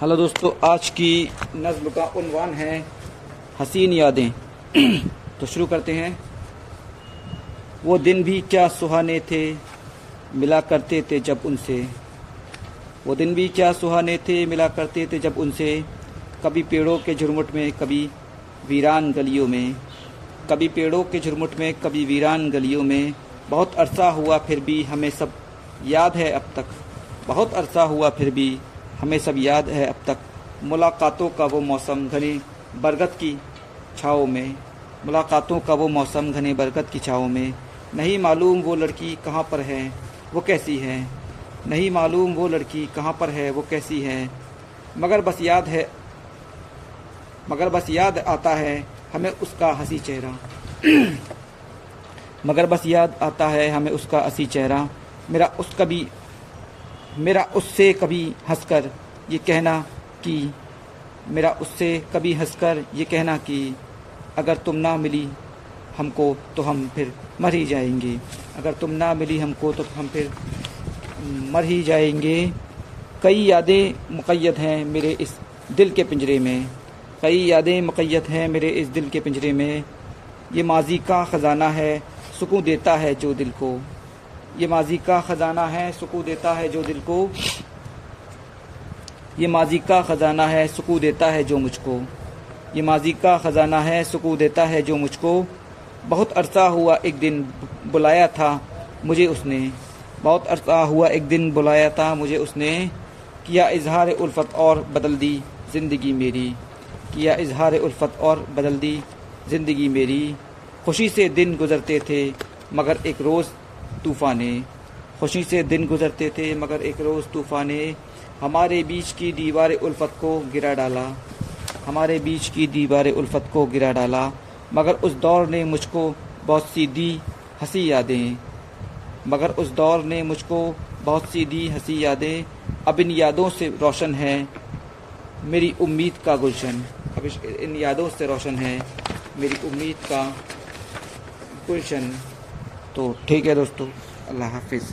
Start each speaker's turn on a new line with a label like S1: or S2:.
S1: Hello दोस्तों, आज की नज्म का उनवान है हसीन यादें। तो शुरू करते हैं। वो दिन भी क्या सुहाने थे, मिला करते थे जब उनसे। वो दिन भी क्या सुहाने थे, मिला करते थे जब उनसे। कभी पेड़ों के झुरमुट में, कभी वीरान गलियों में। कभी पेड़ों के झुरमुट में, कभी वीरान गलियों में। बहुत अरसा हुआ फिर भी, हमें सब याद है अब तक। बहुत अरसा हुआ फिर भी हमें सब याद है अब तक। मुलाकातों का वो मौसम घने बरगद की छाओं में। मुलाकातों का वो मौसम घने बरगद की छाओं में। नहीं मालूम वो लड़की कहाँ पर है, वो कैसी है। नहीं मालूम वो लड़की कहाँ पर है, वो कैसी है। मगर बस याद है, मगर बस याद आता है हमें उसका हँसी चेहरा। मगर बस याद आता है हमें उसका हँसी चेहरा। मेरा उस कभी मेरा उससे कभी हंसकर ये कहना कि, मेरा उससे कभी हंसकर ये कहना कि, अगर तुम ना मिली हमको तो हम फिर मर ही जाएँगे। अगर तुम ना मिली हमको तो हम फिर मर ही जाएँगे। कई यादें मुक़ैद हैं मेरे इस दिल के पिंजरे में। कई यादें मुक़ैद हैं मेरे इस दिल के पिंजरे में। ये माजी का ख़जाना है, सुकून देता है जो दिल को। ये माजी का ख़जाना है सुकू देता है जो दिल को। ये माजी का ख़जाना है सुकू देता है जो मुझको। ये माजी का ख़जाना है सुकू देता है जो मुझको। बहुत अरसा हुआ एक दिन बुलाया था मुझे उसने। बहुत अरसा हुआ एक दिन बुलाया था मुझे उसने। किया इजहार उल्फत और बदल दी ज़िंदगी मेरी। किया इजहार उल्फत और बदल दी ज़िंदगी मेरी। खुशी से दिन गुज़रते थे, मगर एक रोज़ तूफ़ाने। खुशी से दिन गुजरते थे, मगर एक रोज़ तूफ़ाने हमारे बीच की दीवार उल्फत को गिरा डाला। हमारे बीच की दीवार उल्फत को गिरा डाला, मगर उस दौर ने मुझको बहुत सी दी हँसी यादें। मगर उस दौर ने मुझको बहुत सी दी हँसी यादें, अब इन यादों से रोशन है मेरी उम्मीद का गुलशन। अब इन यादों से रोशन है मेरी उम्मीद का गुलशन। तो ठीक है दोस्तों अल्लाह हाफिज़।